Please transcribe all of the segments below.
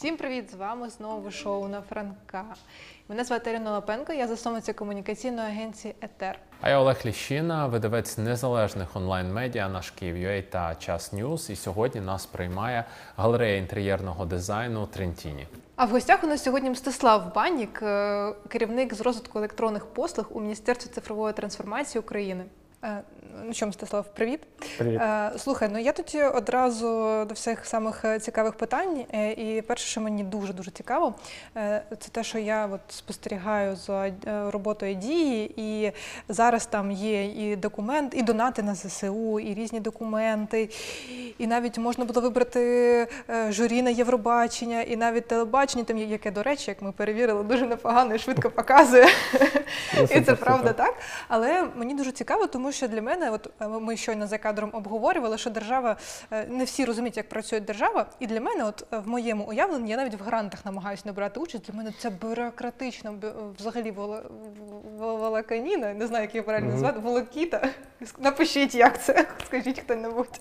Всім привіт! З вами знову шоу на Франка. Мене звати Ірина Лапенко, я засновниця комунікаційної агенції Етер. А я Олег Ліщина, видавець незалежних онлайн-медіа наш Київ.UA та Час News. І сьогодні нас приймає галерея інтер'єрного дизайну Трентіні. А в гостях у нас сьогодні Мстислав Банік, е, керівник з розвитку електронних послуг у Міністерстві цифрової трансформації України. Ну що, Мстислав, привіт. Привіт. Е, Слухай, ну я тоді одразу до всіх самих е, цікавих питань. Е, І перше, що мені дуже дуже цікаво, це те, що я от спостерігаю за роботою дії, і зараз там є і документ, і донати на ЗСУ, і різні документи, і навіть можна було вибрати журі на Євробачення, і навіть телебачення, там яке, до речі, як ми перевірили, дуже непогано і швидко показує. Ну, І це правда так. Але мені дуже цікаво, тому що для мене, от е, ми щойно за кадром обговорювали, що держава е, не всі розуміють, як працює держава. І для мене, от в моєму уявленні, я навіть в грантах намагаюся не брати участь. Для мене це бюрократично, взагалі воло- волоканіна, не знаю, як її правильно назвати, волокіта. Напишіть, як це, скажіть хто-небудь.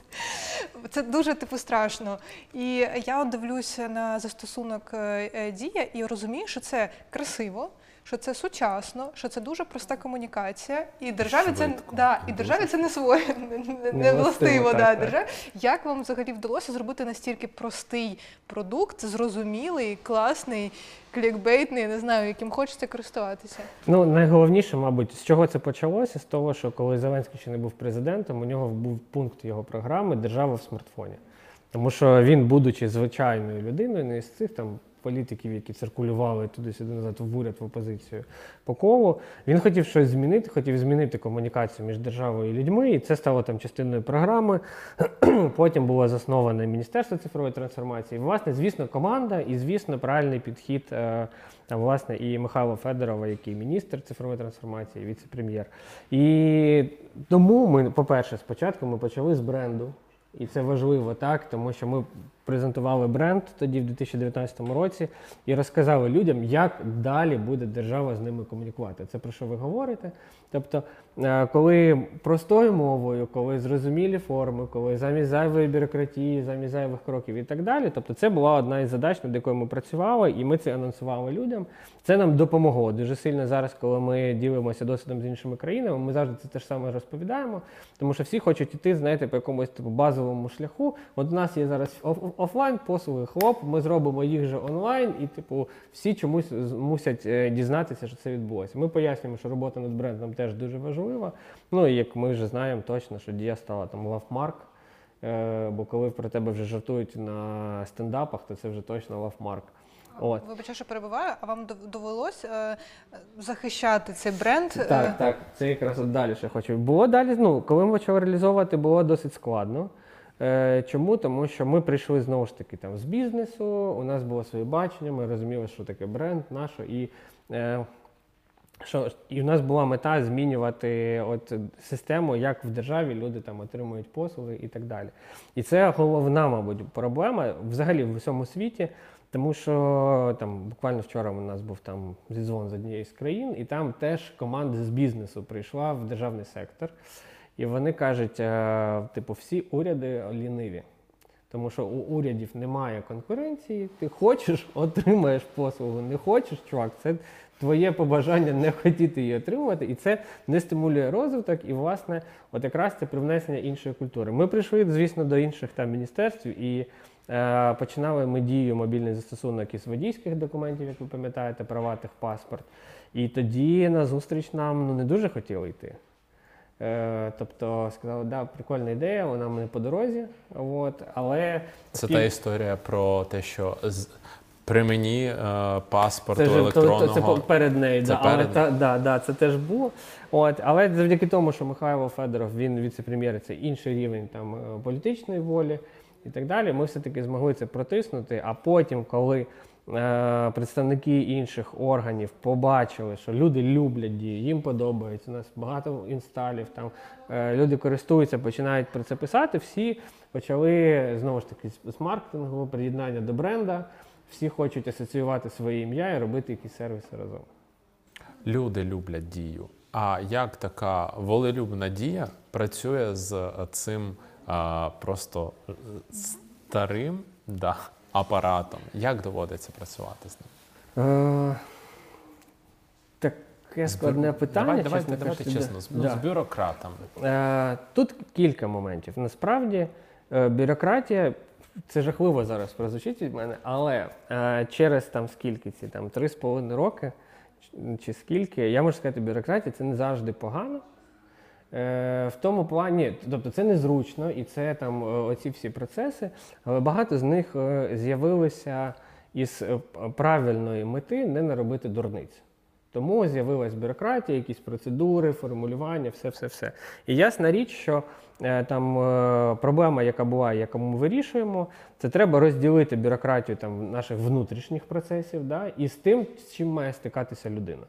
Це дуже типу страшно. І я от дивлюся на застосунок е, дія і розумію, що це красиво. Що це сучасно, що це дуже проста комунікація, і державі це да, і державі це не своє, не, не, не властиво. Да, державі. Як вам взагалі вдалося зробити настільки простий продукт, зрозумілий, класний, клікбейтний, не знаю, яким хочеться користуватися? Ну, найголовніше, мабуть, з чого це почалося? З того, що коли Зеленський ще не був президентом, у нього був пункт його програми Держава в смартфоні. Тому що він, будучи звичайною людиною, не з цих там політиків, які циркулювали туди-сюди назад в уряд в опозицію по колу, він хотів щось змінити, хотів змінити комунікацію між державою і людьми, і це стало там частиною програми. Потім було засноване Міністерство цифрової трансформації. Власне, звісно, команда і, звісно, правильний підхід е, там, власне, і Михайло Федорова, який міністр цифрової трансформації, віце-прем'єр. І тому ми, по-перше, спочатку ми почали з бренду. І це важливо так, тому що ми презентували бренд тоді в 2019 році і розказали людям, як далі буде держава з ними комунікувати. Це про що ви говорите? Тобто, е, коли простою мовою, коли зрозумілі форми, коли замість зайвої бюрократії, замість зайвих кроків і так далі. Тобто, це була одна із задач, над якою ми працювали, і ми це анонсували людям. Це нам допомогло дуже сильно зараз, коли ми ділимося досвідом з іншими країнами. Ми завжди це те ж саме розповідаємо, тому що всі хочуть іти, знаєте, по якомусь типу базовому шляху. От у нас є зараз офлайн послуги, хлоп, ми зробимо їх же онлайн, і типу всі чомусь мусять е, дізнатися, що це відбулося. Ми пояснюємо, що робота над брендом теж дуже важлива. Ну і як ми вже знаємо точно, що дія стала там лавмарк. Е, бо коли про тебе вже жартують на стендапах, то це вже точно лавмарк. От. Вибачаю, що перебуваю, а вам дов- довелось е, захищати цей бренд? е, Так, так, це якраз от далі ще хочу. Було далі, ну, коли ми почали реалізовувати, було досить складно. Е, чому? Тому що ми прийшли знову ж таки там з бізнесу, у нас було своє бачення, ми розуміли, що таке бренд наш, і, е, що, і у нас була мета змінювати от систему, як в державі люди там отримують послуги і так далі. І це головна, мабуть, проблема взагалі в усьому світі. Тому що там буквально вчора у нас був там зідзвон з однієї з країн, і там теж команда з бізнесу прийшла в державний сектор. І вони кажуть, е, типу, всі уряди ліниві. Тому що у урядів немає конкуренції, ти хочеш, отримаєш послугу, не хочеш, чувак, це твоє побажання не хотіти її отримувати, і це не стимулює розвиток, і, власне, от якраз це привнесення іншої культури. Ми прийшли, звісно, до інших там міністерств і е, починали ми дію мобільний застосунок із водійських документів, як ви пам'ятаєте, права паспорт. І тоді на зустріч нам ну, не дуже хотіли йти. Е, тобто сказали, да, прикольна ідея, вона мені по дорозі. От, але Це спіль- та історія про те, що з... при мені е, паспорту це, електронного. то- це по- перед нею, Це да, але та, да, да, це теж було. От, але завдяки тому, що Михайло Федоров, він віце-прем'єр, це інший рівень там, е, політичної волі і так далі, ми все-таки змогли це протиснути. А потім, коли представники інших органів побачили, що люди люблять дію, їм подобається, у нас багато інсталів, там е, люди користуються, починають про це писати, всі почали знову ж таки з- маркетингу, приєднання до бренда. Всі хочуть асоціювати своє ім'я і робити якісь сервіси разом. Люди люблять дію. А як така волелюбна дія працює з е, цим е, просто е, старим, да, апаратом. Як доводиться працювати з ним? Е, Таке складне питання. Давай, чесно давайте кажучи, чесно, з, да. з бюрократами. Е, Тут кілька моментів. Насправді, е, бюрократія це жахливо зараз прозвучить від мене, але е, через там скільки ці там три з половиною роки чи- чи скільки, я можу сказати, бюрократія це не завжди погано. Е, В тому плані, тобто це незручно і це там е, оці всі процеси, але багато з них е, з'явилися із правильної мети не наробити дурниць. Тому з'явилась бюрократія, якісь процедури, формулювання, все, все, все. І ясна річ, що там проблема, яка була, яку ми вирішуємо, це треба розділити бюрократію там наших внутрішніх процесів, да, і з тим, з чим має стикатися людина.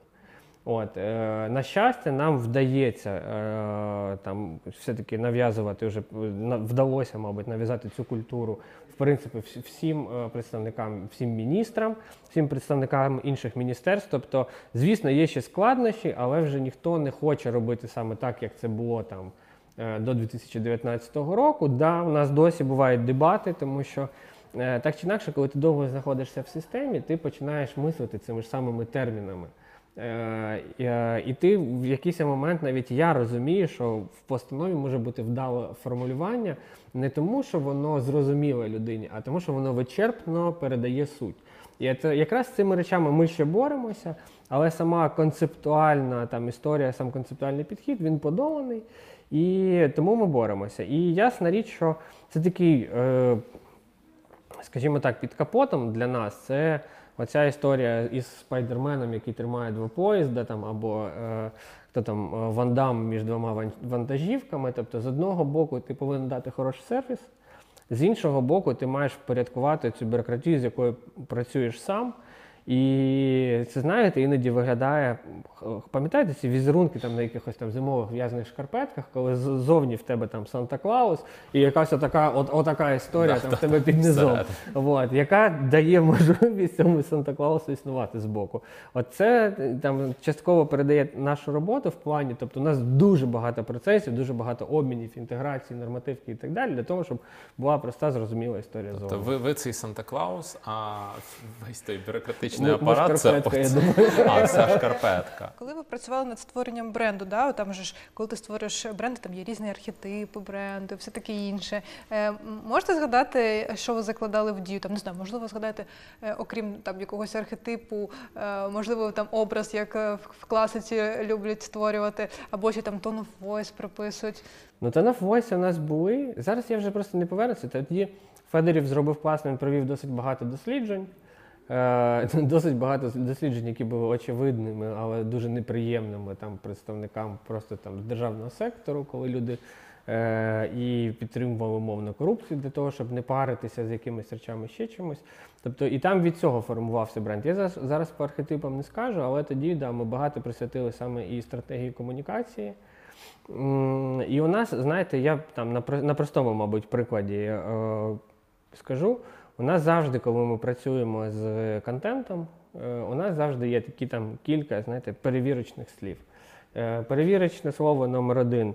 От, е, на щастя, нам вдається е, там все-таки нав'язувати вже вдалося, мабуть, нав'язати цю культуру в принципі всім е, представникам, всім міністрам, всім представникам інших міністерств. Тобто, звісно, є ще складнощі, але вже ніхто не хоче робити саме так, як це було там е, до 2019 року. Да, у нас досі бувають дебати, тому що е, так чи інакше, коли ти довго знаходишся в системі, ти починаєш мислити цими ж самими термінами. Е, е, І ти в якийсь момент навіть я розумію, що в постанові може бути вдале формулювання не тому, що воно зрозуміле людині, а тому, що воно вичерпно передає суть. І це якраз з цими речами ми ще боремося, але сама концептуальна там історія, сам концептуальний підхід він подоланий, і тому ми боремося. І ясна річ, що це такий. Е, скажімо так, під капотом для нас це оця історія із спайдерменом, який тримає два поїзда, там, або е, хто там вандам між двома вантажівками. Тобто, з одного боку, ти повинен дати хороший сервіс, з іншого боку, ти маєш впорядкувати цю бюрократію, з якою працюєш сам. І це знаєте, іноді виглядає. Пам'ятаєте ці візерунки там на якихось там зимових в'язаних шкарпетках, коли ззовні в тебе там Санта-Клаус, і якась отака, от, отака історія Да, там да, в тебе під низом, всередині. от, яка дає можливість цьому Санта-Клаусу існувати збоку. От це е, там частково передає нашу роботу в плані, тобто у нас дуже багато процесів, дуже багато обмінів, інтеграцій, нормативки і так далі, для того, щоб була проста, зрозуміла історія Тобто зовні. ви, ви цей Санта-Клаус, а весь той бюрократичний Ну, ну, апарат це шкарпетка. А, це. Коли ви працювали над створенням бренду, да, там же ж, коли ти створюєш бренд, там є різні архетипи бренду, все таке інше. Е, можете згадати, що ви закладали в дію? Там не знаю, можливо, згадати, е, окрім там якогось архетипу, е, можливо, там образ, як в, в класиці люблять створювати, або ще там tone of voice прописують. Ну, та на Voice у нас були. Зараз я вже просто не повернуся. Тоді Федорів зробив класно, він провів досить багато досліджень. Е, Досить багато досліджень, які були очевидними, але дуже неприємними там представникам просто там державного сектору, коли люди е, і підтримували умовно корупцію для того, щоб не паритися з якимись речами ще чимось. Тобто і там від цього формувався бренд. Я зараз, зараз по архетипам не скажу, але тоді да, ми багато присвятили саме і стратегії комунікації. І у нас, знаєте, я там на, на простому, мабуть, прикладі е, скажу. У нас завжди, коли ми працюємо з контентом, е, у нас завжди є такі там кілька, знаєте, перевірочних слів. Е, Перевірочне слово номер один.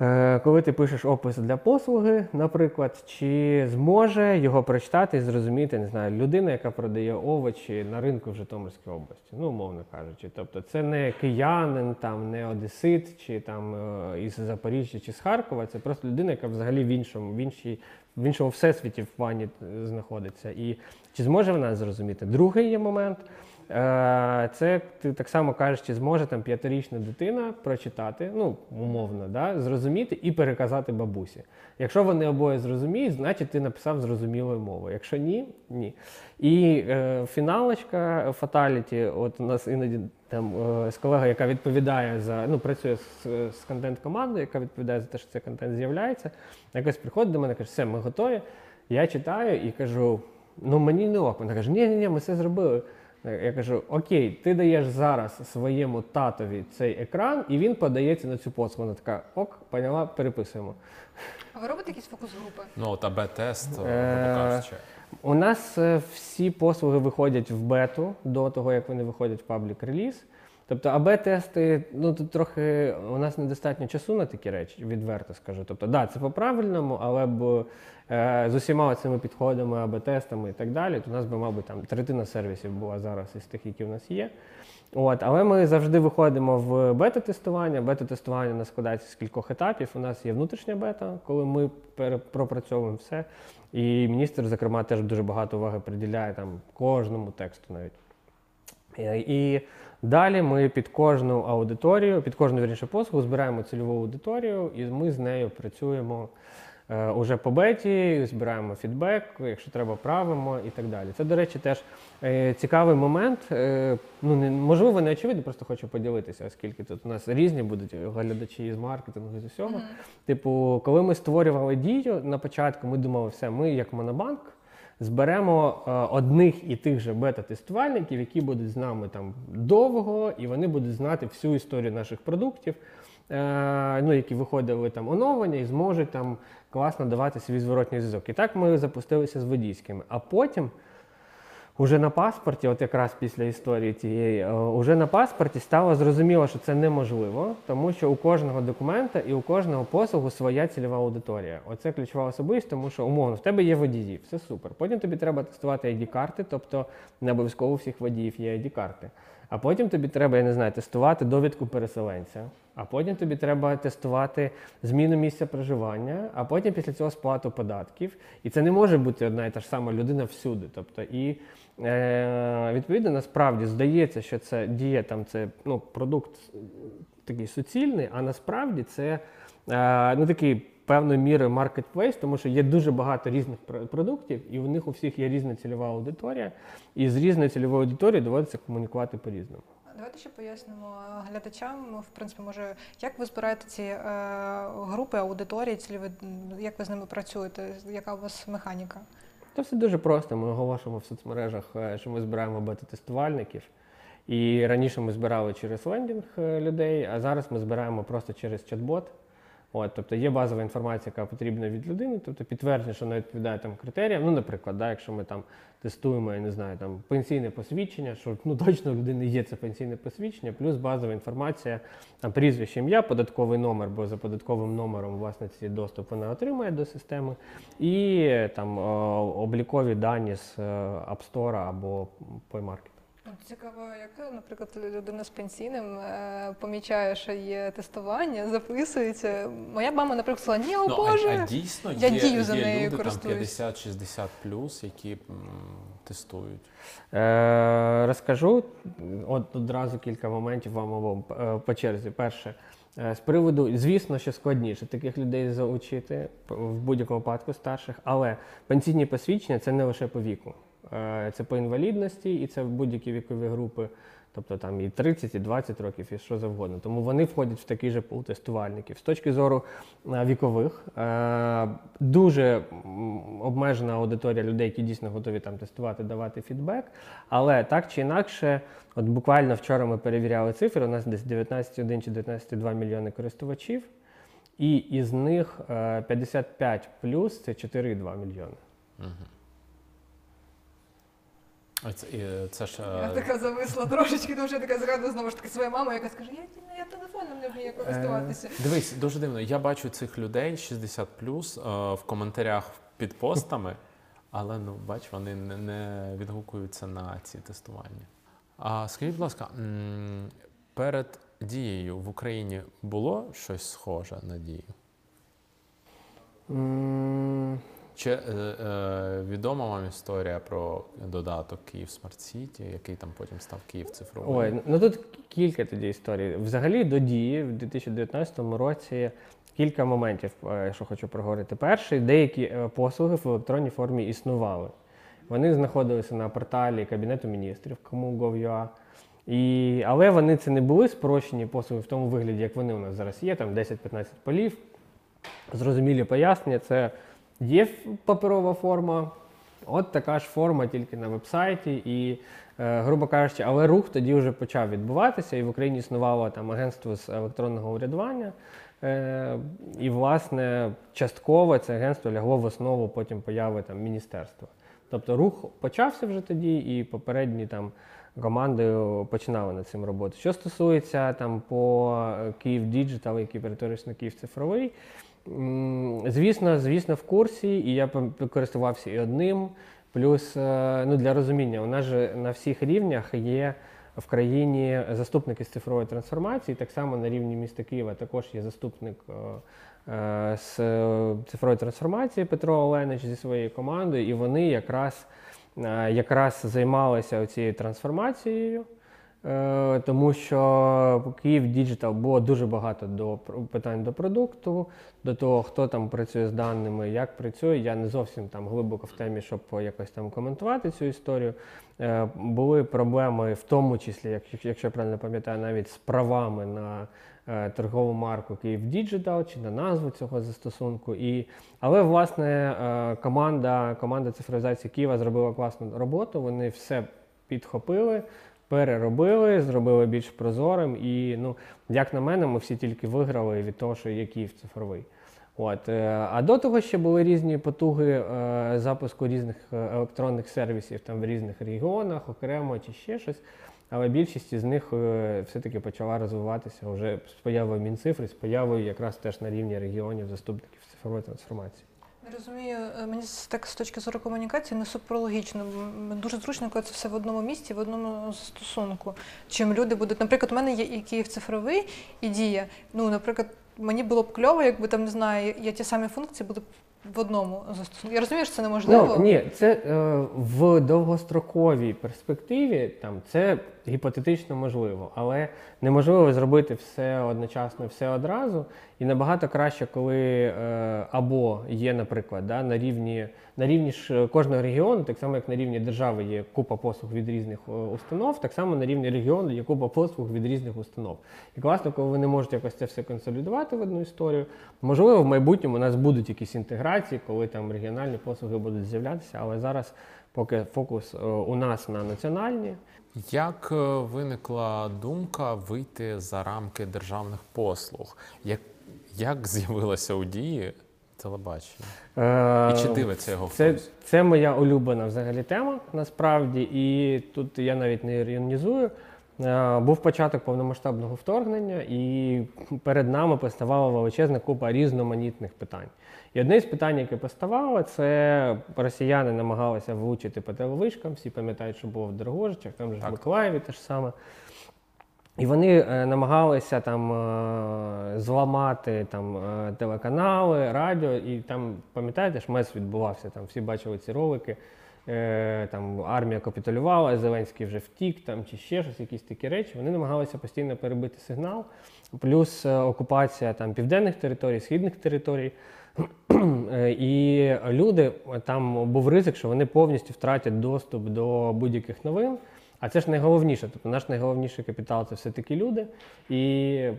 Е, Коли ти пишеш опис для послуги, наприклад, чи зможе його прочитати і зрозуміти, не знаю, людина, яка продає овочі на ринку в Житомирській області, ну, умовно кажучи. Тобто це не киянин, там, не одесит, чи там із Запоріжжя, чи з Харкова, це просто людина, яка взагалі в іншому, в іншій, в іншому всесвіті в плані е, знаходиться. І чи зможе вона зрозуміти? Другий є момент. Е, Це ти так само кажеш, чи зможе там п'ятирічна дитина прочитати, ну умовно, да, зрозуміти і переказати бабусі. Якщо вони обоє зрозуміють, значить ти написав зрозумілою мовою. Якщо ні, ні. І е, фіналочка фаталіті, от у нас іноді там е, з колегою, яка відповідає за ну працює з, з контент-командою, яка відповідає за те, що цей контент з'являється, якось приходить до мене, каже, все, ми готові. Я читаю і кажу: ну мені не ок. Вона каже, ні, ні, ні, ми все зробили. Я кажу: Окей, ти даєш зараз своєму татові цей екран, і він подається на цю послугу. Вона така, ок, поняла, переписуємо. А ви робите якісь фокус-групи? Ну, та АБ-тест, Е, кажучи. У нас е, всі послуги виходять в бету до того, як вони виходять в паблік реліз. Тобто АБ-тести, ну тут трохи у нас недостатньо часу на такі речі, відверто скажу. Тобто, да, це по-правильному, але б е, з усіма цими підходами, АБ-тестами і так далі, то у нас би, мабуть, там третина сервісів була зараз із тих, які в нас є. От, але ми завжди виходимо в бета-тестування. Бета-тестування у нас складається з кількох етапів. У нас є внутрішня бета, коли ми пропрацьовуємо все. І міністр, зокрема, теж дуже багато уваги приділяє там кожному тексту навіть. Е, І далі ми під кожну аудиторію, під кожну вірніше послугу збираємо цільову аудиторію, і ми з нею працюємо е, уже по беті, збираємо фідбек, якщо треба, правимо і так далі. Це, до речі, теж е, цікавий момент. Е, ну, не, можливо, не очевидно, просто хочу поділитися, оскільки тут у нас різні будуть глядачі із маркетингу з усього. Типу, коли ми створювали дію на початку, ми думали, все, ми як монобанк зберемо е, одних і тих же бета-тестувальників, які будуть з нами там довго, і вони будуть знати всю історію наших продуктів, е, ну, які виходили там оновлення і зможуть там класно давати свій зворотній зв'язок. І так ми запустилися з водійськими. А потім. Уже на паспорті, от якраз після історії цієї, е, уже на паспорті стало зрозуміло, що це неможливо, тому що у кожного документа і у кожного послугу своя цільова аудиторія. Оце ключова особливість, тому що умовно в тебе є водії, все супер. Потім тобі треба тестувати ID-карти, тобто не обов'язково у всіх водіїв є ID-карти. А потім тобі треба, я не знаю, тестувати довідку переселенця. А потім тобі треба тестувати зміну місця проживання, а потім після цього сплату податків. І це не може бути одна і та ж сама людина всюди. Тобто, і е, відповідно насправді здається, що це діє там, це ну, продукт такий суцільний, а насправді це е, ну, такий певною мірою маркетплейс, тому що є дуже багато різних продуктів, і у них у всіх є різна цільова аудиторія, і з різною цільовою аудиторією доводиться комунікувати по-різному. Давайте ще пояснимо глядачам, в принципі, може, як ви збираєте ці е, групи аудиторії, цільові, як ви з ними працюєте, яка у вас механіка? Це все дуже просто. Ми оголошуємо в соцмережах, е, що ми збираємо бета-тестувальників. І раніше ми збирали через лендінг е, людей, а зараз ми збираємо просто через чат-бот. От, тобто є базова інформація, яка потрібна від людини, тобто підтвердження, що вона відповідає там критеріям. Ну, наприклад, да, якщо ми там тестуємо, я не знаю, там пенсійне посвідчення, що ну точно у людини є це пенсійне посвідчення, плюс базова інформація, там прізвище, ім'я, податковий номер, бо за податковим номером власне ці доступ вона отримує до системи, і там облікові дані з е, App Store або Play Market. Цікаво, як, наприклад, людина з пенсійним е, помічає, що є тестування, записується. Моя мама, наприклад, сказала, ні, о Ну, Боже. а, а дійсно Я є, дію за є нею люди там користуюсь. 50-60 плюс, які м, тестують. Е, розкажу от одразу кілька моментів вам обом е, по черзі. Перше, е, з приводу, звісно, що складніше таких людей залучити п- в будь-якому випадку старших, але пенсійні посвідчення це не лише по віку. Е, Це по інвалідності і це в будь-які вікові групи, тобто там і 30, і 20 років, і що завгодно. Тому вони входять в такий же пул тестувальників. З точки зору е, вікових, е, дуже обмежена аудиторія людей, які дійсно готові там тестувати, давати фідбек. Але так чи інакше, от буквально вчора ми перевіряли цифри, у нас десь 19,1 чи 19,2 мільйони користувачів, і із них е, 55 плюс це 4,2 мільйони. А Це, це ж Я е, така зависла трошечки, тому що я така згадую знову ж таки свою маму, яка скаже, я, я телефоном не вмію користуватися. Дивись, дуже дивно. Я бачу цих людей 60 плюс в коментарях під постами, але ну бач, вони не, не відгукуються на ці тестування. А скажіть, будь ласка, перед дією в Україні було щось схоже на дію? Чи е, е, відома вам історія про додаток Київ Smart City, який там потім став Київ цифровий? Ой, ну тут кілька тоді історій. Взагалі до дії в 2019 році кілька моментів, е, що хочу проговорити. Перший, деякі е, послуги в електронній формі існували. Вони знаходилися на порталі Кабінету міністрів, kmu.gov.ua. І, але вони це не були спрощені послуги в тому вигляді, як вони у нас зараз є, там 10-15 полів. Зрозумілі пояснення, це є паперова форма, от така ж форма, тільки на вебсайті. І, е, грубо кажучи, але рух тоді вже почав відбуватися, і в Україні існувало там агентство з електронного урядування, Е, і, власне, частково це агентство лягло в основу потім появи там, міністерства. Тобто рух почався вже тоді, і попередні там команди починали над цим роботу. Що стосується там по е, Київ Digital, який перетворився на Київ цифровий, звісно, звісно, в курсі, і я користувався і одним. Плюс, е, ну для розуміння, у нас же на всіх рівнях є в країні заступники з цифрової трансформації. Так само на рівні міста Києва також є заступник е, е, з цифрової трансформації Петро Оленич зі своєю командою, і вони якраз, якраз займалися цією трансформацією. Е, Тому що Київ Digital було дуже багато до питань до продукту, до того, хто там працює з даними, як працює. Я не зовсім там глибоко в темі, щоб якось там коментувати цю історію. Е, Були проблеми, в тому числі, якщо я правильно пам'ятаю, навіть з правами на е, торгову марку Київ Digital чи на назву цього застосунку. І, але власне команда, команда цифровізації Києва зробила класну роботу. Вони все підхопили. Переробили, зробили більш прозорим, і ну, як на мене, ми всі тільки виграли від того, що є Київ цифровий. От, е, а до того ще були різні потуги е, запуску різних е, електронних сервісів там в різних регіонах, окремо чи ще щось. Але більшість із них все-таки почала розвиватися вже з появою Мінцифри, з появою якраз теж на рівні регіонів заступників цифрової трансформації. Розумію, е, мені так з точки зору комунікації не супрологічно. Дуже зручно, коли це все в одному місці, в одному застосунку. Чим люди будуть. Наприклад, у мене є і Київ цифровий і дія. Ну, наприклад, мені було б кльово, якби там не знаю, я ті самі функції були б в одному застосунку. Я розумію, що це неможливо. Ну, ні, це е, в довгостроковій перспективі там це гіпотетично можливо, але неможливо зробити все одночасно, все одразу. І набагато краще, коли е, або є, наприклад, да, на рівні на рівні ж кожного регіону, так само як на рівні держави є купа послуг від різних е, установ, так само на рівні регіону є купа послуг від різних установ. І класно, коли ви не можете якось це все консолідувати в одну історію. Можливо, в майбутньому у нас будуть якісь інтеграції, коли там регіональні послуги будуть з'являтися, але зараз поки фокус е, у нас на національні. Як е, виникла думка вийти за рамки державних послуг? Як, як з'явилося у дії телебачення? Е, І чи дивиться його Це, хтось? це моя улюблена взагалі тема насправді, і тут я навіть не іронізую. Е, Був початок повномасштабного вторгнення, і перед нами поставала величезна купа різноманітних питань. І одне з питань, яке поставало, це росіяни намагалися влучити по телевишкам. Всі пам'ятають, що було в Дорогожичах, там же в Миколаєві те ж саме. І вони е, намагалися там е, зламати там е, телеканали, радіо, і там, пам'ятаєте, ж мес відбувався, там всі бачили ці ролики. Там армія капітулювала, Зеленський вже втік, там чи ще щось, якісь такі речі. Вони намагалися постійно перебити сигнал, плюс окупація там південних територій, східних територій. І люди там був ризик, що вони повністю втратять доступ до будь-яких новин. А це ж найголовніше. Тобто наш найголовніший капітал це все-таки люди. І е,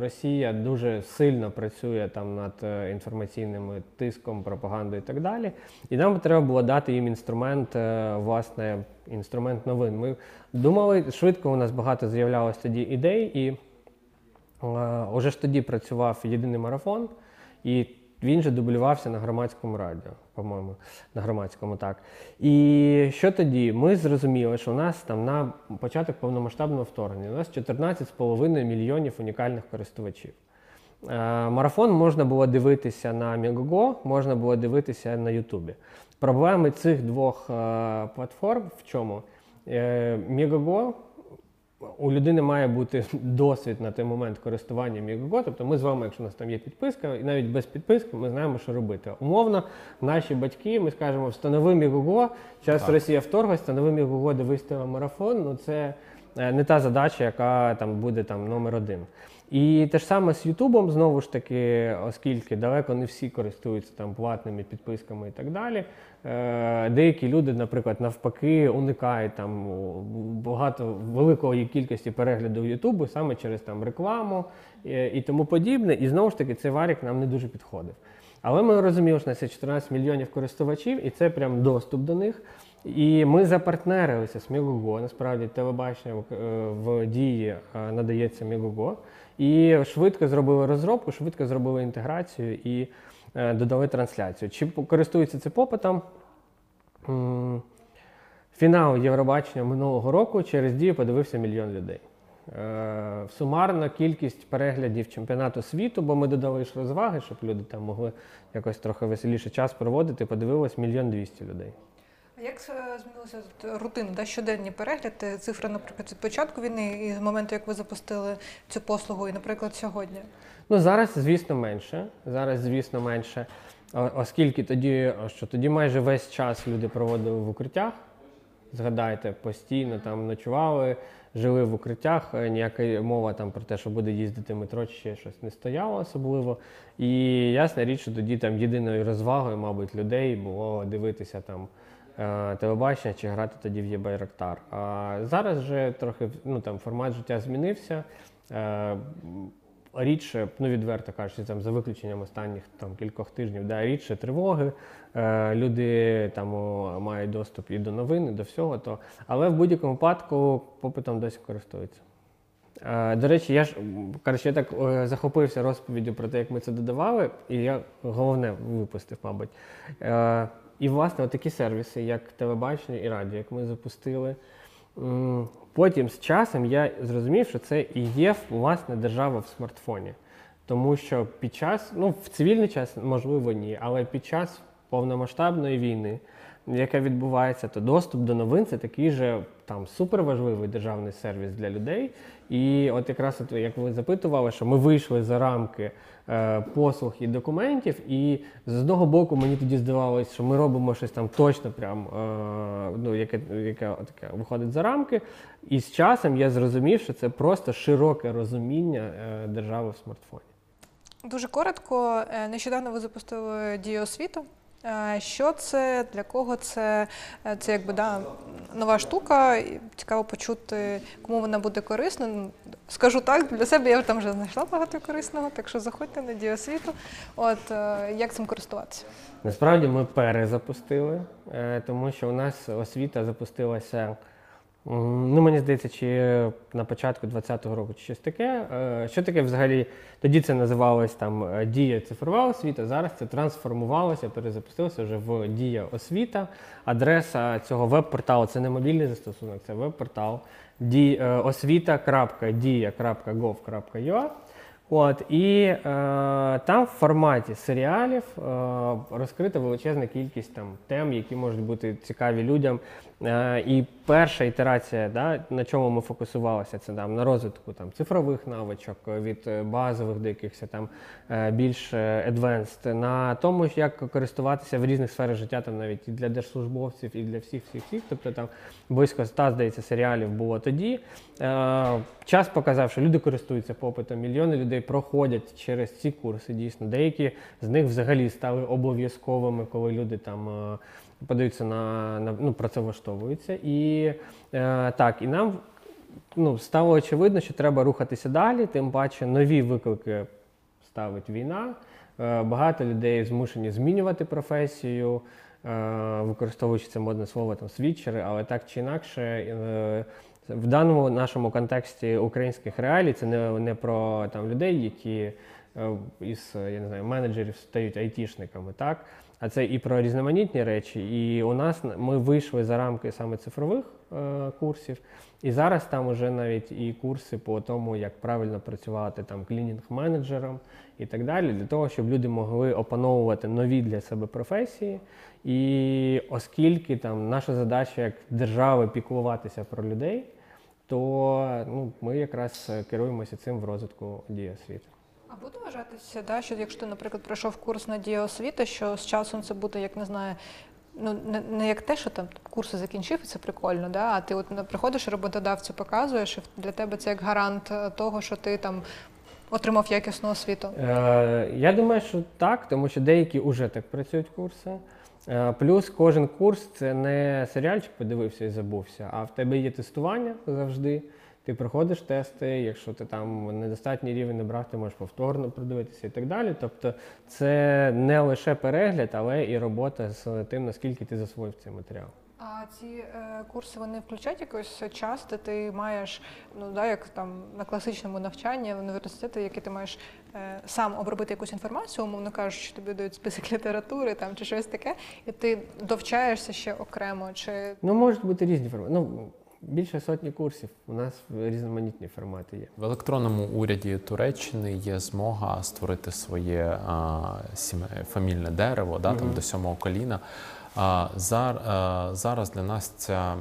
Росія дуже сильно працює там над е, інформаційним тиском, пропагандою і так далі. І нам треба було дати їм інструмент, е, власне, інструмент новин. Ми думали, швидко у нас багато з'являлось тоді ідей, і е, уже ж тоді працював єдиний марафон, і він же дублювався на громадському радіо, по-моєму, на громадському так. І що тоді? Ми зрозуміли, що у нас там на початок повномасштабного вторгнення у нас 14,5 мільйонів унікальних користувачів. Е, Марафон можна було дивитися на Megogo, можна було дивитися на Ютубі. Проблеми цих двох е, платформ в чому? Е, Megogo у людини має бути досвід на той момент користування Мігого. Тобто ми з вами, якщо у нас там є підписка, і навіть без підписки ми знаємо, що робити. Умовно, наші батьки, ми скажемо, встанови Мігого, Так. Росія вторглась, встанови Мігого, дивись телемарафон. Ну це е, не та задача, яка там буде там номер один. І те ж саме з Ютубом, знову ж таки, оскільки далеко не всі користуються там платними підписками і так далі. Е, Деякі люди, наприклад, навпаки, уникають там багато великої кількості перегляду Ютубу саме через там рекламу е, і тому подібне. І знову ж таки, цей варік нам не дуже підходив. Але ми розуміли, що нас є 14 мільйонів користувачів, і це прям доступ до них. І ми запартнерилися з Мігого. Насправді телебачення в- е, дії е, надається Мігого. І швидко зробили розробку, швидко зробили інтеграцію і е, додали трансляцію. Чи користується це попитом? Фінал Євробачення минулого року через дію подивився мільйон людей. Е, Сумарна кількість переглядів чемпіонату світу, бо ми додали ж розваги, щоб люди там могли якось трохи веселіше час проводити. Подивилось мільйон двісті людей. Як е, змінилася рутина, да, щоденні перегляди, цифри, наприклад, від початку війни і з моменту, як ви запустили цю послугу, і, наприклад, сьогодні? Ну зараз, звісно, менше. Зараз, звісно, менше. Оскільки тоді, що тоді майже весь час люди проводили в укриттях. Згадайте, постійно там ночували, жили в укриттях. е, Ніяка мова там про те, що буде їздити метро чи ще щось не стояло особливо. І ясна річ, що тоді там єдиною розвагою, мабуть, людей було дивитися там телебачення чи грати тоді в Єбайрактар. А зараз вже трохи ну, там, формат життя змінився. Е, рідше, ну відверто кажучи, там за виключенням останніх там кількох тижнів, да, рідше тривоги. Е, люди там мають доступ і до новин, і до всього. То, але в будь-якому випадку попитом досі користуються. Е, До речі, я ж коротше, я так е, захопився розповіддю про те, як ми це додавали, і я головне випустив, мабуть. Е, І, власне, такі сервіси, як телебачення і радіо, як ми запустили. Потім з часом я зрозумів, що це і є власне держава в смартфоні. Тому що під час, ну в цивільний час, можливо, ні, але під час повномасштабної війни, яка відбувається, то доступ до новин це такий же там суперважливий державний сервіс для людей. І от якраз от, як ви запитували, що ми вийшли за рамки е, послуг і документів, і з одного боку мені тоді здавалось, що ми робимо щось там точно прям, е, ну, яке, яке таке виходить за рамки. І з часом я зрозумів, що це просто широке розуміння е, держави в смартфоні. Дуже коротко. Е, Нещодавно ви запустили Дію освіту. Е, Що це, для кого це? Е, Це якби да, нова штука. Цікаво почути, кому вона буде корисна. Ну, Скажу так, для себе я там вже знайшла багато корисного, так що заходьте на Дію освіту. От е, як цим користуватися? Насправді ми перезапустили, тому що у нас освіта запустилася. Ну, мені здається, чи на початку 2020 року, чи щось таке. Е, Що таке взагалі? Тоді це називалось там е, Дія цифрова освіта. Зараз це трансформувалося, перезапустилося вже в Дія освіта. Адреса цього веб-порталу це не мобільний застосунок, це веб-портал е, освіта.dia.gov.ua. От, і е, там в форматі серіалів е, розкрита величезна кількість там, тем, які можуть бути цікаві людям. Е, і перша ітерація, да, на чому ми фокусувалися, це там, на розвитку там, цифрових навичок е, від е, базових до якихось там більш advanced, на тому, як користуватися в різних сферах життя, там навіть і для держслужбовців, і для всіх, всіх, всіх. Тобто там близько 100, здається, серіалів було тоді. Час показав, що люди користуються попитом, мільйони людей проходять через ці курси. Дійсно, деякі з них взагалі стали обов'язковими, коли люди там. Подаються на, на ну, працевлаштовуються. І е, так, і нам ну, стало очевидно, що треба рухатися далі, тим паче нові виклики ставить війна. Е, Багато людей змушені змінювати професію, е, використовуючи це модне слово там свідчери, але так чи інакше. е, В даному нашому контексті українських реалій це не, не про там, людей, які е, із я не знаю, менеджерів стають айтішниками, так? А це і про різноманітні речі. І у нас ми вийшли за рамки саме цифрових е, курсів. І зараз там уже навіть і курси по тому, як правильно працювати там клінінг-менеджером і так далі, для того, щоб люди могли опановувати нові для себе професії. І оскільки там наша задача як держави піклуватися про людей, то ну, ми якраз е, керуємося цим в розвитку дії. А буде вважатися, да, що якщо ти, наприклад, пройшов курс на Дію освіти, що з часом це буде, як не знаю, ну не, не як те, що там курси закінчив, і це прикольно, да? а ти от приходиш роботодавцю показуєш, і для тебе це як гарант е, того, що ти там отримав якісну освіту. Е, я думаю, що так, тому що деякі вже так працюють курси. Е, плюс кожен курс це не серіальчик подивився і забувся, а в тебе є тестування завжди. Ти проходиш тести, якщо ти там недостатній рівень набрав, ти можеш повторно продивитися і так далі. Тобто це не лише перегляд, але і робота з тим, наскільки ти засвоїв цей матеріал. А ці е, курси вони включають якийсь час, де ти маєш, ну да, як там на класичному навчанні в університеті, який ти маєш е, сам обробити якусь інформацію, умовно кажучи, тобі дають список літератури там чи щось таке, і ти довчаєшся ще окремо, чи Ну, можуть бути різні формати. Ну, більше сотні курсів. У нас в різноманітні формати є. В електронному уряді Туреччини є змога створити своє а, сіме, фамільне дерево, да, там до сьомого коліна. А, зар, а, зараз для нас ця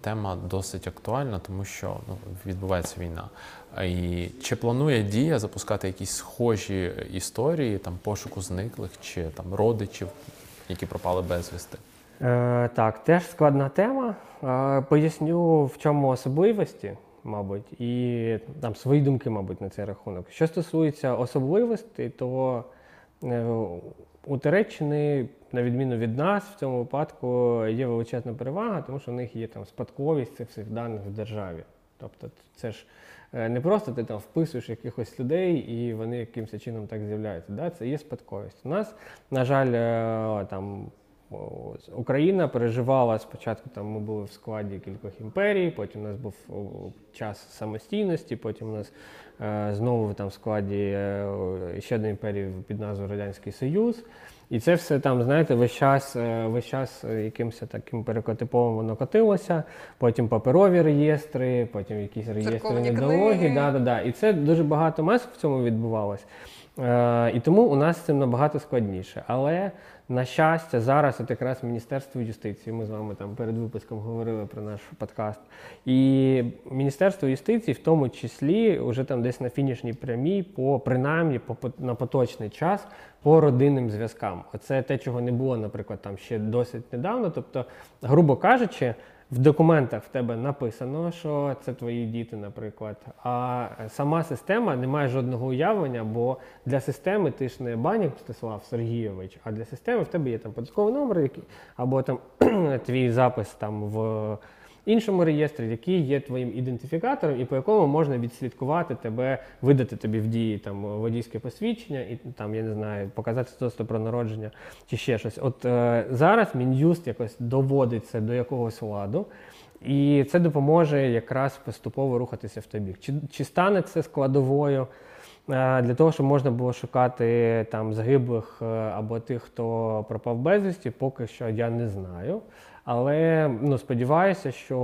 тема досить актуальна, тому що ну, відбувається війна. І чи планує дія запускати якісь схожі історії там пошуку зниклих чи там родичів, які пропали безвісти? Е, так, теж складна тема. Е, поясню, в чому особливості, мабуть, і там свої думки, мабуть, на цей рахунок. Що стосується особливостей, то е, у Туреччини, на відміну від нас, в цьому випадку є величезна перевага, тому що у них є там спадковість цих всіх даних в державі. Тобто це ж е, не просто ти там вписуєш якихось людей і вони якимось чином так з'являються. Да? Це є спадковість. У нас, на жаль, е, там о, Україна переживала спочатку. Там ми були в складі кількох імперій, потім у нас був час самостійності, потім у нас е, знову там в складі е, ще одної імперії під назвою Радянський Союз. І це все там, знаєте, весь час, е, весь час е, якимось таким перекотиповим воно котилося, потім паперові реєстри, потім якісь реєстри недологі. Да, да, да. І це дуже багато масок в цьому відбувалось. Е, і тому у нас з цим набагато складніше. Але на щастя, зараз от якраз Міністерство юстиції, ми з вами там перед випуском говорили про наш подкаст. І Міністерство юстиції, в тому числі, вже там десь на фінішній прямій, по принаймні по, на поточний час по родинним зв'язкам. Оце те, чого не було, наприклад, там ще досить недавно. Тобто, грубо кажучи, в документах в тебе написано, що це твої діти, наприклад. А сама система не має жодного уявлення, бо для системи ти ж не Банік Мстислав Сергійович, а для системи в тебе є там податковий номер, який, або там твій запис там в іншому реєстрі, який є твоїм ідентифікатором, і по якому можна відслідкувати тебе, видати тобі в дії там водійське посвідчення, і там я не знаю, показати свідоцтво про народження чи ще щось. От е, зараз мін'юст якось доводить це до якогось ладу. І це допоможе якраз поступово рухатися в той бік. Чи, чи стане це складовою е, для того, щоб можна було шукати там загиблих е, або тих, хто пропав безвісті, поки що я не знаю. Але ну, сподіваюся, що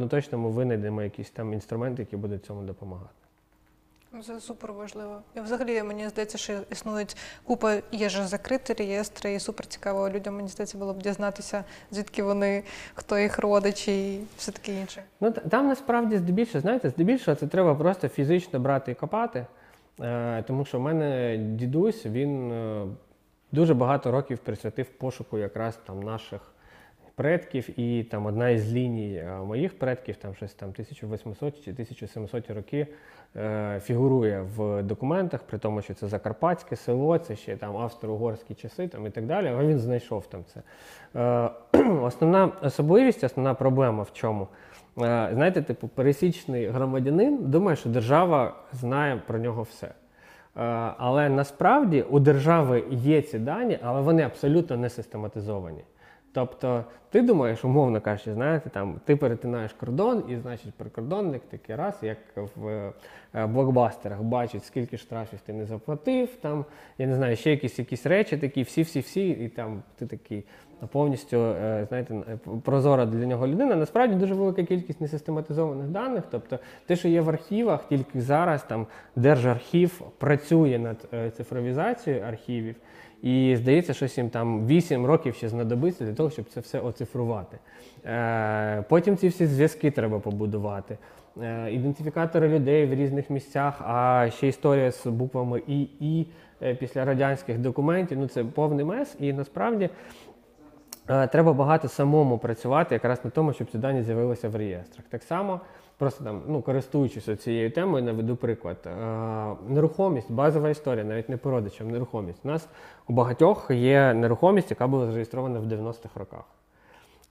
ну, точно ми винайдемо якісь там інструменти, які будуть цьому допомагати. Ну, Це супер важливо. І взагалі мені здається, що існують купа є ж закриті реєстри, і супер цікаво людям, мені здається, було б дізнатися, звідки вони, хто їх родичі і все таке інше. Ну, там насправді здебільшого, знаєте, здебільшого це треба просто фізично брати і копати. Е, тому що в мене дідусь, він е, дуже багато років присвятив пошуку якраз там наших предків, і там одна із ліній е, моїх предків, там щось там 1800 чи 1700 роки, е, фігурує в документах, при тому, що це Закарпатське село, це ще там австро-угорські часи там, і так далі, але він знайшов там це. Е, основна особливість, основна проблема в чому? Знаєте, типу, пересічний громадянин думає, що держава знає про нього все. Але насправді у держави є ці дані, але вони абсолютно не систематизовані. Тобто, ти думаєш, умовно кажучи, знаєте, там ти перетинаєш кордон, і значить прикордонник такий раз, як в е, блокбастерах, бачить, скільки штрафів ти не заплатив, там я не знаю, ще якісь якісь речі такі, всі-всі-всі, і там ти такий повністю е, знаєте, е, прозора для нього людина. Насправді дуже велика кількість несистематизованих даних. Тобто, те, що є в архівах, тільки зараз там Держархів працює над цифровізацією архівів. І здається, що їм там 8 років ще знадобиться для того, щоб це все оцифрувати. Е, потім ці всі зв'язки треба побудувати. Е, ідентифікатори людей в різних місцях, а ще історія з буквами І, І е, після радянських документів. Ну це повний мес. І насправді Треба багато самому працювати якраз на тому, щоб ці дані з'явилися в реєстрах. Так само, просто там, ну, користуючись цією темою, наведу приклад. Е, Нерухомість, базова історія, навіть не по родичам, нерухомість. У нас у багатьох є нерухомість, яка була зареєстрована в 90-х роках.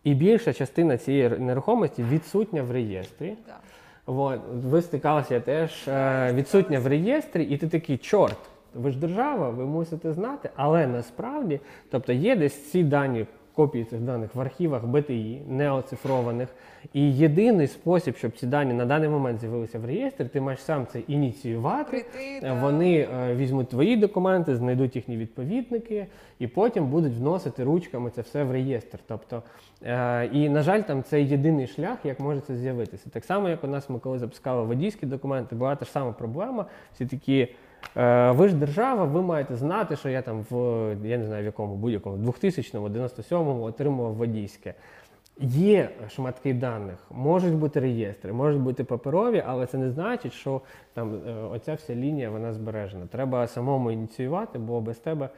І більша частина цієї нерухомості відсутня в реєстрі. Да. От, ви стикалися теж е, відсутня в реєстрі, і ти такий чорт. Ви ж держава, ви мусите знати, але насправді, тобто є десь ці дані копії цих даних в архівах БТІ, не оцифрованих. І єдиний спосіб, щоб ці дані на даний момент з'явилися в реєстрі, ти маєш сам це ініціювати. Прийти, Е. Вони е, візьмуть твої документи, знайдуть їхні відповідники і потім будуть вносити ручками це все в реєстр. Тобто, е, і на жаль, там це єдиний шлях, як може це з'явитися. Так само, як у нас ми коли запускали водійські документи, була та ж сама проблема. Всі такі. Е, Ви ж держава, ви маєте знати, що я там в я не знаю в якому будь-якому 2000-му, 97-му отримував водійське. Є шматки даних, можуть бути реєстри, можуть бути паперові, але це не значить, що там е, оця вся лінія вона збережена. Треба самому ініціювати, бо без тебе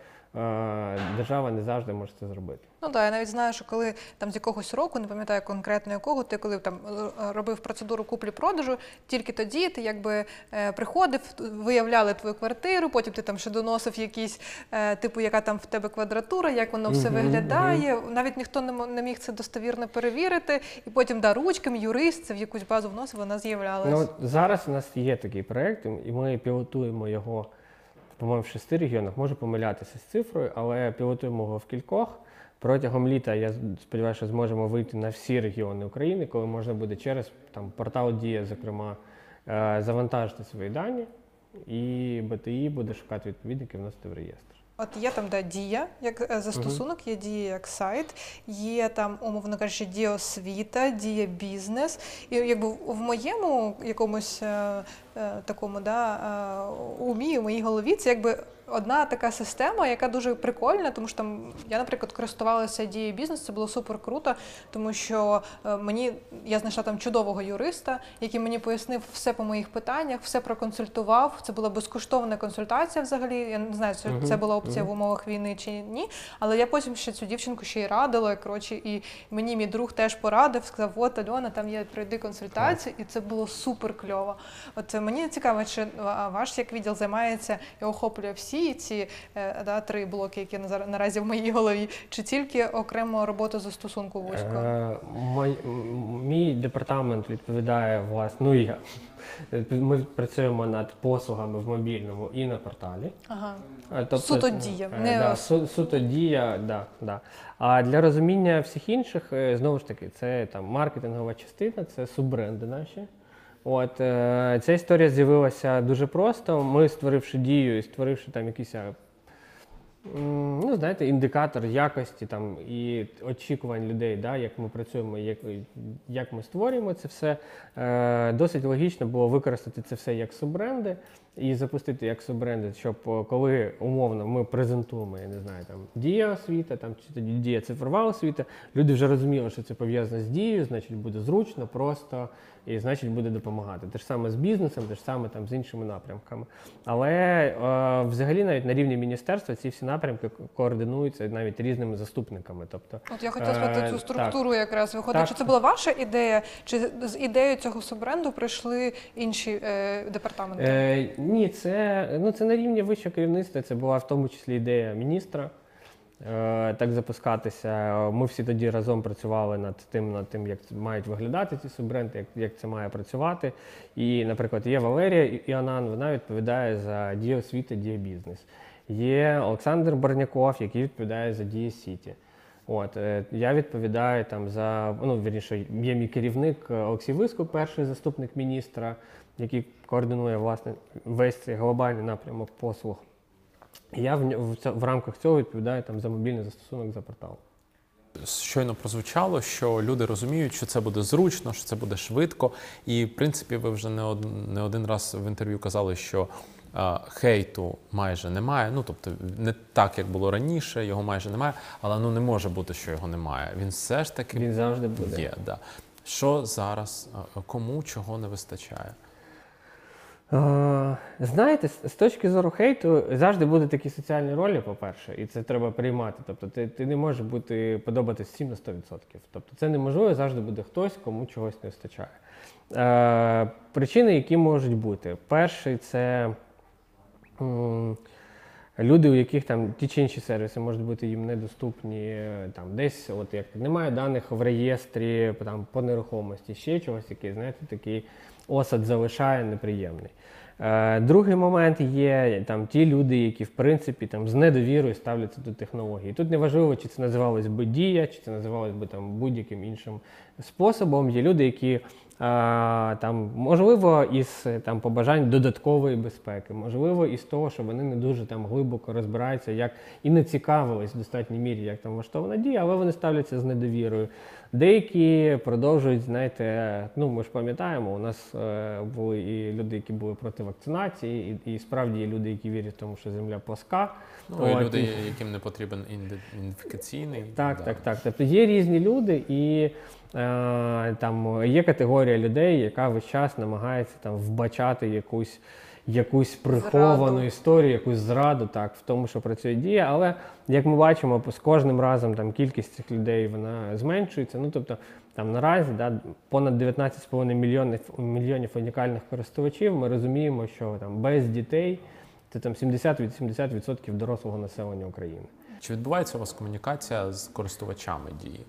держава не завжди може це зробити. Ну так, я навіть знаю, що коли там з якогось року, не пам'ятаю конкретно якого, ти коли там е, робив процедуру куплі-продажу, тільки тоді ти якби е, приходив, виявляли твою квартиру, потім ти там ще доносив якісь, е, типу, яка там в тебе квадратура, як воно все виглядає. Навіть ніхто не міг це достовірно перевірити. І потім да, ручками юрист це в якусь базу вносив, вона з'являлась. Ну, зараз у нас є такий проект, і ми пілотуємо його, по-моєму, в шести регіонах. Можу помилятися з цифрою, але пілотуємо його в кількох. Протягом літа я сподіваюся, що зможемо вийти на всі регіони України, коли можна буде через там, портал Дія, зокрема, е, завантажити свої дані, і БТІ буде шукати відповідників вносити в реєстр. От є там да, дія як е, застосунок, є дія як сайт, є там, умовно кажучи, дія освіта, дія бізнес. І якби в моєму якомусь е, е, такому да, е, умі, в моїй голові, це якби одна така система, яка дуже прикольна, тому що там я, наприклад, користувалася дією бізнес, це було супер круто, тому що е, мені я знайшла там чудового юриста, який мені пояснив все по моїх питаннях, все проконсультував. Це була безкоштовна консультація взагалі. Я не знаю, це, це була опція в умовах війни чи ні. Але я потім ще цю дівчинку ще й радила. Коротше, і мені мій друг теж порадив, сказав: от Альона, там є пройди консультацію, і це було супер кльово. От мені цікаво, чи ваш як відділ займається і охоплює всі ці е, да, три блоки, які наразі в моїй голові, чи тільки окремо роботу застосунку вузько? Е, мій департамент відповідає власне, ну я. Ми працюємо над послугами в мобільному і на порталі. Ага. Е, Тобто, Суто дія, не да, су, суто дія, да, да. А для розуміння всіх інших, знову ж таки, це там маркетингова частина, це суббренди наші. От е, ця історія з'явилася дуже просто. Ми, створивши дію і створивши там якийсь. е, Ну, знаєте, індикатор якості там і очікувань людей, да, як ми працюємо, як, як ми створюємо це все. Е, досить логічно було використати це все як суббренди і запустити як суббренди, щоб коли умовно ми презентуємо, я не знаю, там дія освіта, там чи тоді дія цифрова освіта, люди вже розуміли, що це пов'язано з дією, значить буде зручно, просто і значить буде допомагати. Те ж саме з бізнесом, те ж саме там з іншими напрямками. Але е, взагалі навіть на рівні міністерства ці всі напрямки координуються навіть різними заступниками. Тобто От я хотіла спитати Е, цю так. структуру якраз виходить. Так. Чи це була ваша ідея, чи з ідеєю цього суббренду прийшли інші е, департаменти? Е, ні, це, ну, це на рівні вищого керівництва. Це була в тому числі ідея міністра. Е, так запускатися. Ми всі тоді разом працювали над тим, над тим, як мають виглядати ці суббренди, як, як це має працювати. І, наприклад, є Валерія Іонан, вона відповідає за дію освіти, дію бізнес. Є Олександр Барняков, який відповідає за дію Сіті. От, е, я відповідаю там за, ну, вірніше, є мій керівник Олексій Вискок, перший заступник міністра, який координує власне весь цей глобальний напрямок послуг. Я в, в, в рамках цього відповідаю там за мобільний застосунок за портал. Щойно прозвучало, що люди розуміють, що це буде зручно, що це буде швидко. І в принципі, ви вже не один, не один раз в інтерв'ю казали, що е, хейту майже немає. Ну тобто, не так, як було раніше, його майже немає, але ну не може бути, що його немає. Він все ж таки Він завжди буде. є. Да. Що зараз, кому чого не вистачає? Е, Знаєте, з точки зору хейту завжди будуть такі соціальні ролі, по-перше, і це треба приймати. Тобто ти, ти не можеш бути подобатись всім на 100%. Тобто це неможливо, завжди буде хтось, кому чогось не вистачає. Е, причини, які можуть бути. Перший це м, люди, у яких там ті чи інші сервіси можуть бути їм недоступні, там десь, от як немає даних в реєстрі там, по нерухомості, ще чогось, який, знаєте, такий осад залишає неприємний. Е, другий момент є там ті люди, які в принципі там з недовірою ставляться до технології. Тут неважливо, чи це називалось би дія, чи це називалось би там будь-яким іншим способом. Є люди, які там, можливо, із там побажань додаткової безпеки, можливо, із того, що вони не дуже там глибоко розбираються, як і не цікавились в достатній мірі, як там влаштована дія, але вони ставляться з недовірою. Деякі продовжують, знаєте, ну ми ж пам'ятаємо, у нас е, були і люди, які були проти вакцинації, і, і справді є люди, які вірять в тому, що земля плоска. Ну, і люди, і- яким не потрібен ідентифікаційний. так, да. так, так. Тобто є різні люди, і там є категорія людей, яка весь час намагається там вбачати якусь, якусь приховану Зраду. історію, якусь зраду, так, в тому, що працює дія. Але як ми бачимо, з кожним разом там кількість цих людей вона зменшується. Ну тобто там наразі да, понад 19,5 мільйонів, мільйонів унікальних користувачів. Ми розуміємо, що там без дітей це там 70-80% дорослого населення України. Чи відбувається у вас комунікація з користувачами дії?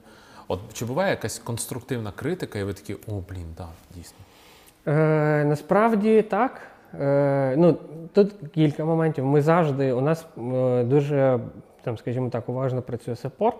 От чи буває якась конструктивна критика, і ви такі, о, блін, так, дійсно. Е, насправді так. Е, ну, тут кілька моментів. Ми завжди, у нас е, дуже, там, скажімо так, уважно працює саппорт.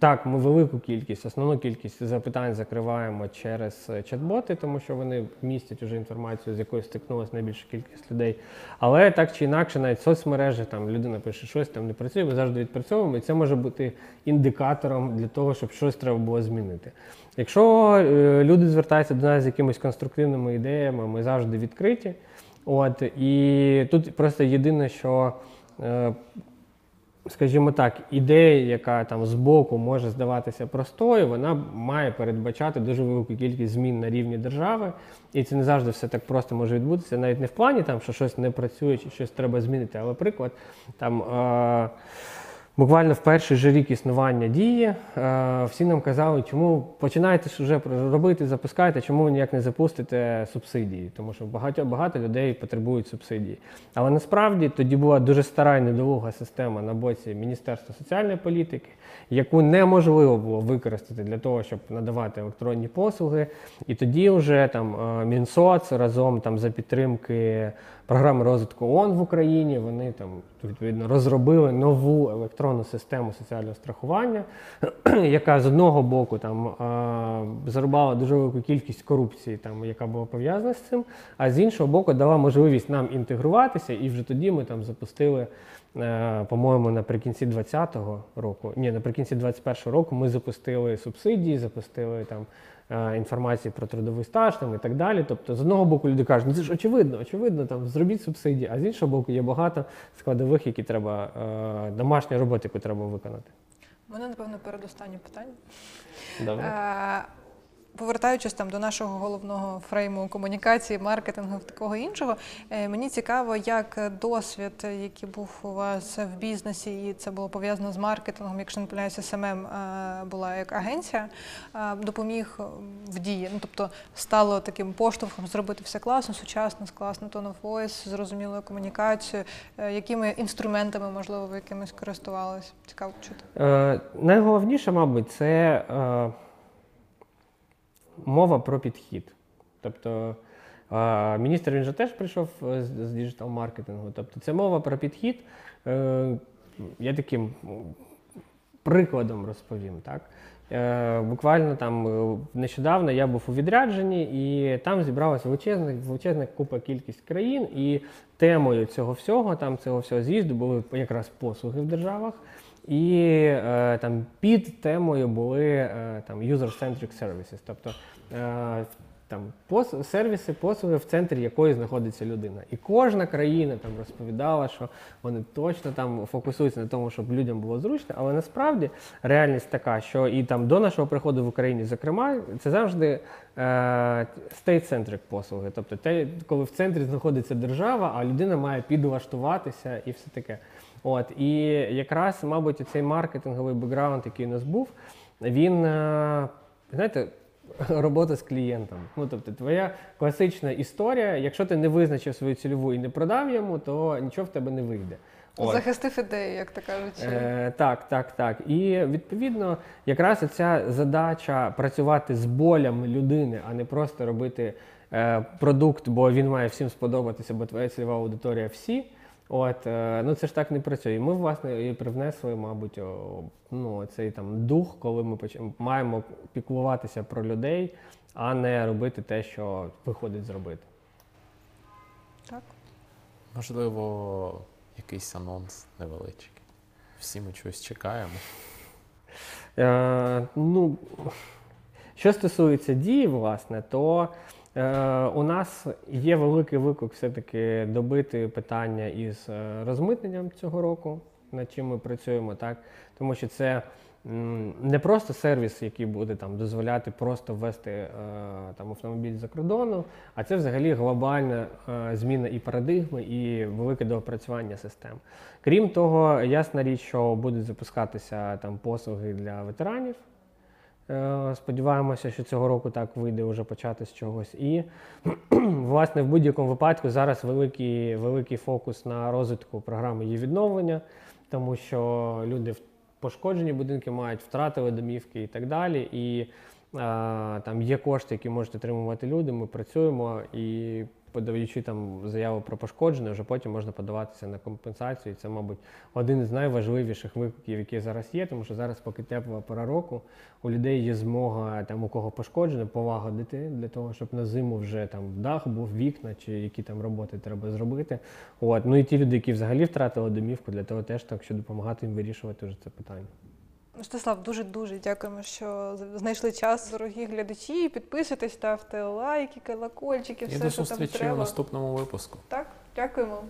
Так, ми велику кількість, основну кількість запитань закриваємо через е, чат-боти, тому що вони містять уже інформацію, з якою стикнулася найбільша кількість людей. Але так чи інакше, навіть соцмережі там людина пише, щось там не працює, ми завжди відпрацьовуємо, і це може бути індикатором для того, щоб щось треба було змінити. Якщо е, люди звертаються до нас з якимись конструктивними ідеями, ми завжди відкриті. От, і тут просто єдине, що е, скажімо так, ідея, яка там збоку може здаватися простою, вона має передбачати дуже велику кількість змін на рівні держави. І це не завжди все так просто може відбутися, навіть не в плані, там, що щось не працює чи щось треба змінити. Але приклад, там, е, буквально в перший же рік існування дії е, всі нам казали, чому починаєте вже робити, запускайте, чому ви ніяк не запустите субсидії, тому що багато, багато людей потребують субсидії. Але насправді тоді була дуже стара і недолуга система на боці Міністерства соціальної політики, яку неможливо було використати для того, щоб надавати електронні послуги. І тоді вже там е, Мінсоц разом там за підтримки програми розвитку ООН в Україні. Вони там відповідно розробили нову електронну систему соціального страхування, яка з одного боку там е, зарубала дуже велику кількість корупції, там яка була пов'язана з цим, а з іншого боку, дала можливість нам інтегруватися, і вже тоді ми там запустили. е, По-моєму, наприкінці 2020 року, ні, наприкінці 2021 року ми запустили субсидії, запустили там е, інформацію про трудовий стаж там, і так далі. Тобто, з одного боку, люди кажуть, ну це ж очевидно, очевидно, там зробіть субсидії, а з іншого боку, є багато складових, які треба домашньої домашні роботи, яку треба виконати. У мене, напевно, передостаннє питання. Добре. Повертаючись там до нашого головного фрейму комунікації, маркетингу такого іншого, е, мені цікаво, як досвід, який був у вас в бізнесі, і це було пов'язано з маркетингом, якщо не помиляюся, СММ е, була як агенція, е, допоміг в дії. Ну тобто стало таким поштовхом зробити все класно, сучасно, класно, tone of voice, зрозумілою комунікацією, якими інструментами, можливо, ви якимись користувалися. Цікаво чути. Е, найголовніше, мабуть, це е, мова про підхід. Тобто міністр він же теж прийшов е, з, діджитал-маркетингу. Тобто це мова про підхід. Е, я таким прикладом розповім. Так? Е, буквально там нещодавно я був у відрядженні, і там зібралася величезна, величезна купа кількість країн, і темою цього всього, там цього всього з'їзду були якраз послуги в державах. І е, там під темою були е, там user-centric services, тобто е, там пос, сервіси, послуги, в центрі якої знаходиться людина. І кожна країна там розповідала, що вони точно там фокусуються на тому, щоб людям було зручно, але насправді реальність така, що і там до нашого приходу в Україні, зокрема, це завжди е, state-centric послуги. Тобто те, коли в центрі знаходиться держава, а людина має підлаштуватися і все таке. От і якраз, мабуть, цей маркетинговий бекграунд, який у нас був, він е, знаєте. Робота з клієнтом. Ну, тобто, твоя класична історія, якщо ти не визначив свою цільову і не продав йому, то нічого в тебе не вийде. От. Захистив ідею, як то кажуть. Е, так, так, так. І відповідно, якраз ця задача працювати з болями людини, а не просто робити е, продукт, бо він має всім сподобатися, бо твоя цільова аудиторія всі. От, е, ну це ж так не працює. І ми, власне, і привнесли, мабуть, ну, цей там дух, коли ми поч... маємо піклуватися про людей, а не робити те, що виходить зробити. Так. Можливо, якийсь анонс невеличкий. Всі ми чогось чекаємо. Е, ну, що стосується дії, власне, то у нас є великий виклик все-таки добити питання із е, розмитненням цього року, над чим ми працюємо, так? Тому що це не просто сервіс, який буде там дозволяти просто ввести е, там автомобіль за кордону, а це взагалі глобальна е, зміна і парадигми, і велике доопрацювання систем. Крім того, ясна річ, що будуть запускатися там послуги для ветеранів. Е, Сподіваємося, що цього року так вийде вже почати з чогось. І власне в будь-якому випадку зараз великий, великий фокус на розвитку програми її відновлення, тому що люди пошкоджені будинки мають, втратили домівки і так далі. І е, там є кошти, які можуть отримувати люди. Ми працюємо і подаючи там заяву про пошкоджене, вже потім можна подаватися на компенсацію. Це, мабуть, один із найважливіших викликів, які зараз є, тому що зараз, поки тепла пора року, у людей є змога там у кого пошкоджено, полагодити для того, щоб на зиму вже там дах був, вікна чи які там роботи треба зробити. От. Ну і ті люди, які взагалі втратили домівку, для того теж так, що допомагати їм вирішувати вже це питання. Мстислав, дуже дуже дякуємо, що знайшли час, дорогі глядачі. Підписуйтесь, ставте лайки, колокольчики, І все, до що там зустрічі у треба. наступному випуску. Так, дякуємо.